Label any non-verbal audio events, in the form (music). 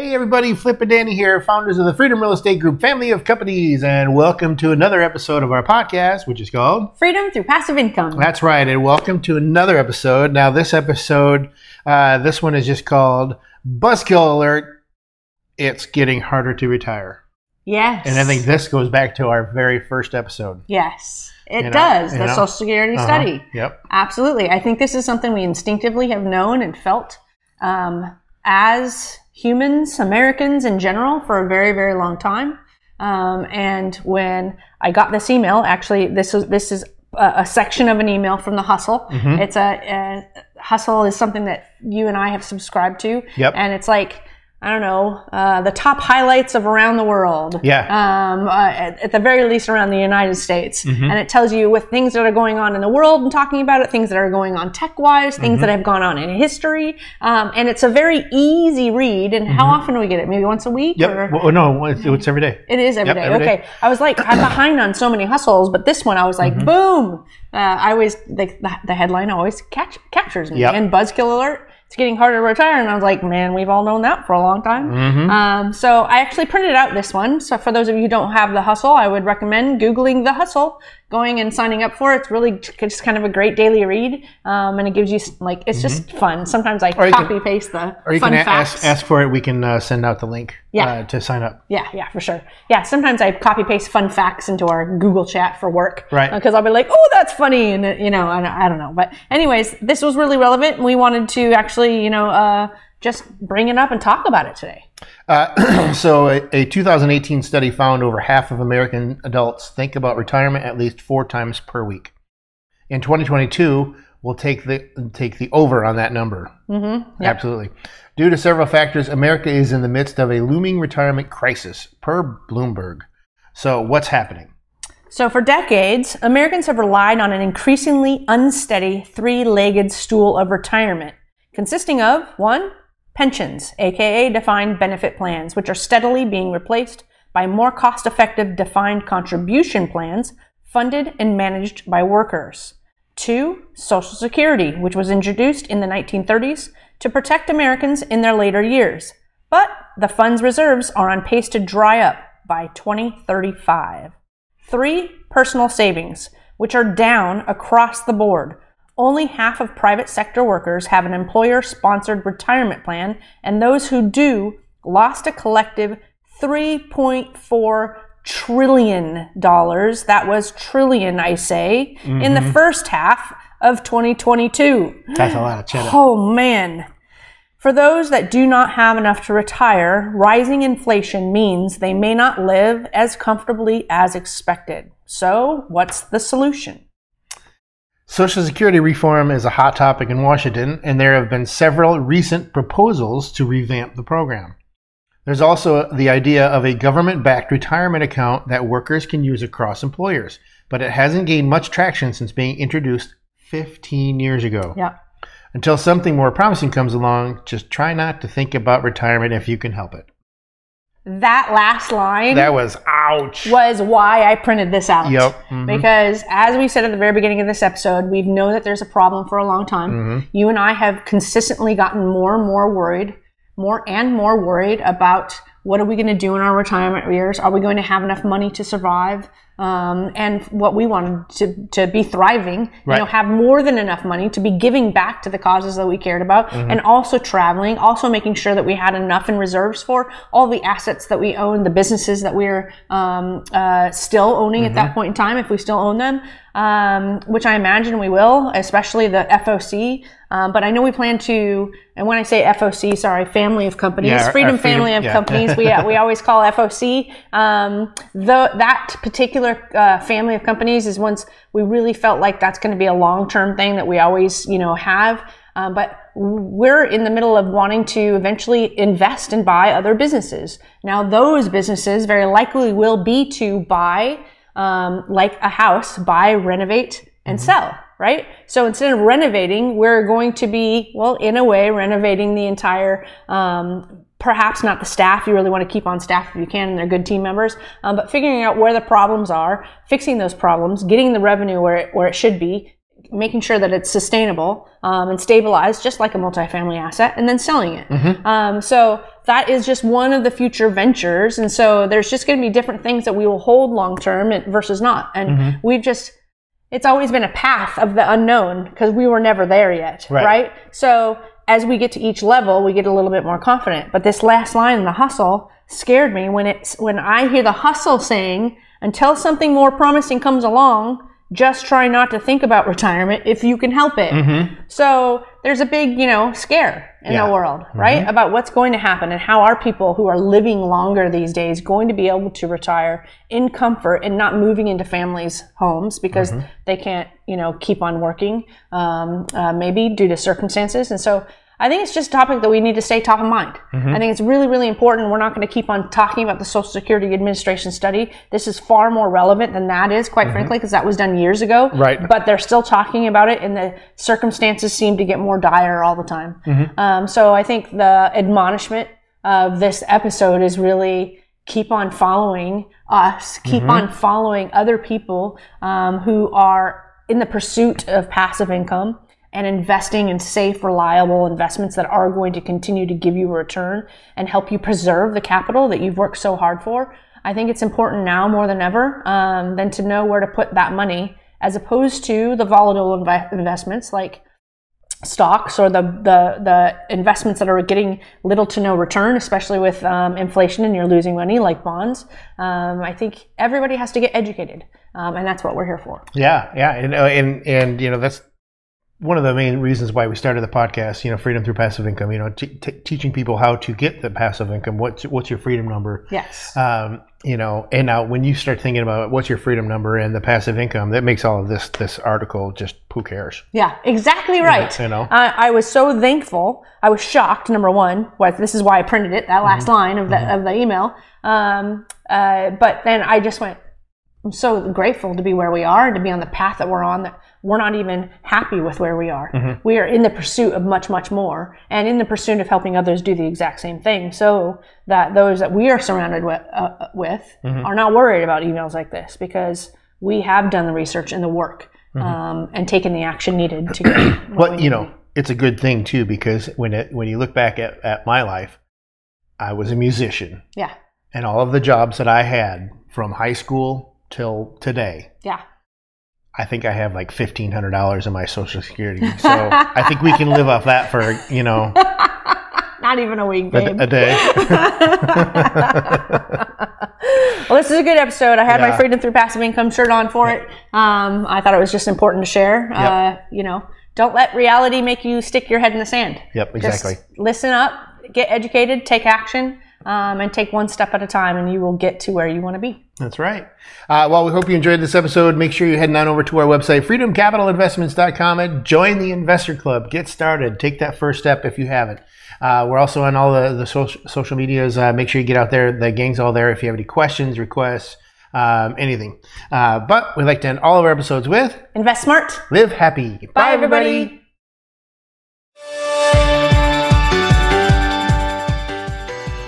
Hey everybody, Flip and Danny here, founders of the Freedom Real Estate Group family of companies, and welcome to another episode of our podcast, which is called Freedom through passive income. That's right, and welcome to another episode. Now, this episode, uh, this one is just called Buzzkill Alert. It's getting harder to retire. Yes. And I think this goes back to our very first episode. Yes, it You does. The know. Social Security Uh-huh. study. Yep. Absolutely. I think this is something we instinctively have known and felt um, as humans, Americans in general, for a very, very long time. Um, and when I got this email, actually, this is this is a, a section of an email from the Hustle. Mm-hmm. It's a, a Hustle is something that you and I have subscribed to. Yep. And it's like I don't know uh, the top highlights of around the world. Yeah. Um, uh, at, at the very least, around the United States, Mm-hmm. and it tells you with things that are going on in the world and talking about it, things that are going on tech-wise, things Mm-hmm. that have gone on in history, um, and it's a very easy read. And how often do we get it? Maybe once a week. Mm-hmm. Yep. Or? Well, no, it's, it's every day. It is every Yep, day. every day. okay. I was like, I'm behind on so many hustles, but this one I was like, Mm-hmm. boom. Uh, I always, the, the, the headline always catch, captures me. Yep. And Buzzkill Alert, it's getting harder to retire. And I was like, man, we've all known that for a long time. Mm-hmm. Um, so I actually printed out this one. So for those of you who don't have the hustle, I would recommend Googling the hustle, going and signing up for it. It's really just kind of a great daily read. Um, and it gives you like, it's just fun. Sometimes I Mm-hmm. can- copy paste the Or you fun can facts. ask, ask for it. We can uh, send out the link Yeah. uh, to sign up. Yeah, yeah, for sure. Yeah, sometimes I copy paste fun facts into our Google chat for work. Right. Because I'll be like, oh, that's funny. And, uh, you know, I, don't- I don't know. But, anyways, this was really relevant. And we wanted to actually, you know, uh, just bring it up and talk about it today. Uh, (clears throat) so, a, a 2018 study found over half of American adults think about retirement at least four times per week. In 2022, we'll take the take the over on that number. Mm-hmm. Absolutely. Due to several factors, America is in the midst of a looming retirement crisis, per Bloomberg. So, what's happening? So, for decades, Americans have relied on an increasingly unsteady three legged stool of retirement, consisting of one, pensions, aka defined benefit plans, which are steadily being replaced by more cost effective defined contribution plans funded and managed by workers. Two, Social Security, which was introduced in the 1930s to protect Americans in their later years. But the fund's reserves are on pace to dry up by 2035. Three, personal savings, which are down across the board. Only half of private sector workers have an employer sponsored retirement plan, and those who do lost a collective $3.4 trillion. That was trillion, I say, in the mm-hmm. first half of 2022. That's a lot of cheddar. Oh man. For those that do not have enough to retire, rising inflation means they may not live as comfortably as expected. So, what's the solution? Social Security reform is a hot topic in Washington, and there have been several recent proposals to revamp the program. There's also the idea of a government backed retirement account that workers can use across employers, but it hasn't gained much traction since being introduced 15 years ago. Yeah. Until something more promising comes along, just try not to think about retirement if you can help it. That last line That was ouch. was why I printed this out. Yep. Mhm. Because as we said at the very beginning of this episode, we've known that there's a problem for a long time. Mm-hmm. You and I have consistently gotten more and more worried, more and more worried about what are we going to do in our retirement years? Are we going to have enough money to survive? Um, and what we wanted to, to be thriving, you know, have more than enough money to be giving back to the causes that we cared about, Mm-hmm. and also traveling, also making sure that we had enough in reserves for all the assets that we own, the businesses that we're um, uh, still owning at that point in time, if we still own them, um, which I imagine we will, especially the FOC. Um, but I know we plan to, and when I say FOC, sorry, family of companies, Yeah, our- Freedom our freedom- Family of yeah. Companies, we, (laughs) we always call FOC. Um, the, that particular uh, family of companies is once we really felt like that's going to be a long term thing that we always, you know, have. Um, but we're in the middle of wanting to eventually invest and buy other businesses. Now, those businesses very likely will be to buy, um, like a house, buy, renovate, and sell, right? So instead of renovating, we're going to be, well, in a way, renovating the entire, um, perhaps not the staff. You really want to keep on staff if you can, and they're good team members. Um, but figuring out where the problems are, fixing those problems, getting the revenue where it, where it should be, making sure that it's sustainable um, and stabilized, just like a multifamily asset, and then selling it. Um, so that is just one of the future ventures. And so there's just going to be different things that we will hold long term versus not. And Mm-hmm. we've just, it's always been a path of the unknown because we were never there yet. Right. right? So as we get to each level, we get a little bit more confident. But this last line in the hustle scared me when it's, when I hear the hustle saying, until something more promising comes along, just try not to think about (laughs) retirement if you can help it. So there's a big, you know, scare in Yeah. the world, right? About what's going to happen and how are people who are living longer these days going to be able to retire in comfort and not moving into families' homes because they can't, you know, keep on working, um, uh, maybe due to circumstances. And so I think it's just a topic that we need to stay top of mind. I think it's really, really important. We're not going to keep on talking about the Social Security Administration study. This is far more relevant than that is, quite frankly, because that was done years ago. Right. But they're still talking about it, and the circumstances seem to get more dire all the time. Um, so I think the admonishment of this episode is really keep on following us, keep on following other people um, who are in the pursuit of passive income and investing in safe, reliable investments that are going to continue to give you a return and help you preserve the capital that you've worked so hard for. I think it's important now more than ever um, than to know where to put that money as opposed to the volatile inve- investments like stocks or the, the the investments that are getting little to no return, especially with um, inflation and you're losing money, like bonds. Um, I think everybody has to get educated, um, and that's what we're here for. Yeah, yeah, and uh, and and you know that's one of the main reasons why we started the podcast. You know, freedom through passive income. You know, t- t- teaching people how to get the passive income. What's what's your freedom number? Yes. Um, you know, and now when you start thinking about what's your freedom number and the passive income, that makes all of this this article just who cares? Yeah, exactly right. you know. I, I was so thankful. I was shocked. Number one, was this is why I printed it. That last line of the of the email. Um, uh, but then I just went. I'm so grateful to be where we are and to be on the path that we're on. That we're not even happy with where we are. We are in the pursuit of much, much more, and in the pursuit of helping others do the exact same thing, so that those that we are surrounded with, uh, with are not worried about emails like this because we have done the research and the work um, and taken the action needed to (clears throat) get. what Well, we you know, it's a good thing too because when it when you look back at, at my life, I was a musician, yeah, and all of the jobs that I had from high school till today, yeah, I think I have like fifteen hundred dollars in my Social Security. (laughs) So I think we can live off that for you know (laughs) not even a week, a, babe. a day. (laughs) well, this is a good episode. I had my freedom through passive income shirt on for it. Um, I thought it was just important to share. Uh, you know, don't let reality make you stick your head in the sand. Yep, Just exactly. listen up, get educated, take action, um, and take one step at a time, and you will get to where you want to be. That's right. Uh, well, we hope you enjoyed this episode. Make sure you're heading on over to our website, freedomcapitalinvestments.com, and join the investor club. Get started. Take that first step if you haven't. Uh, we're also on all the, the social, social medias. Uh, make sure you get out there. The gang's all there if you have any questions, requests, um, anything. Uh, but we'd like to end all of our episodes with Invest smart. live happy. Bye, everybody.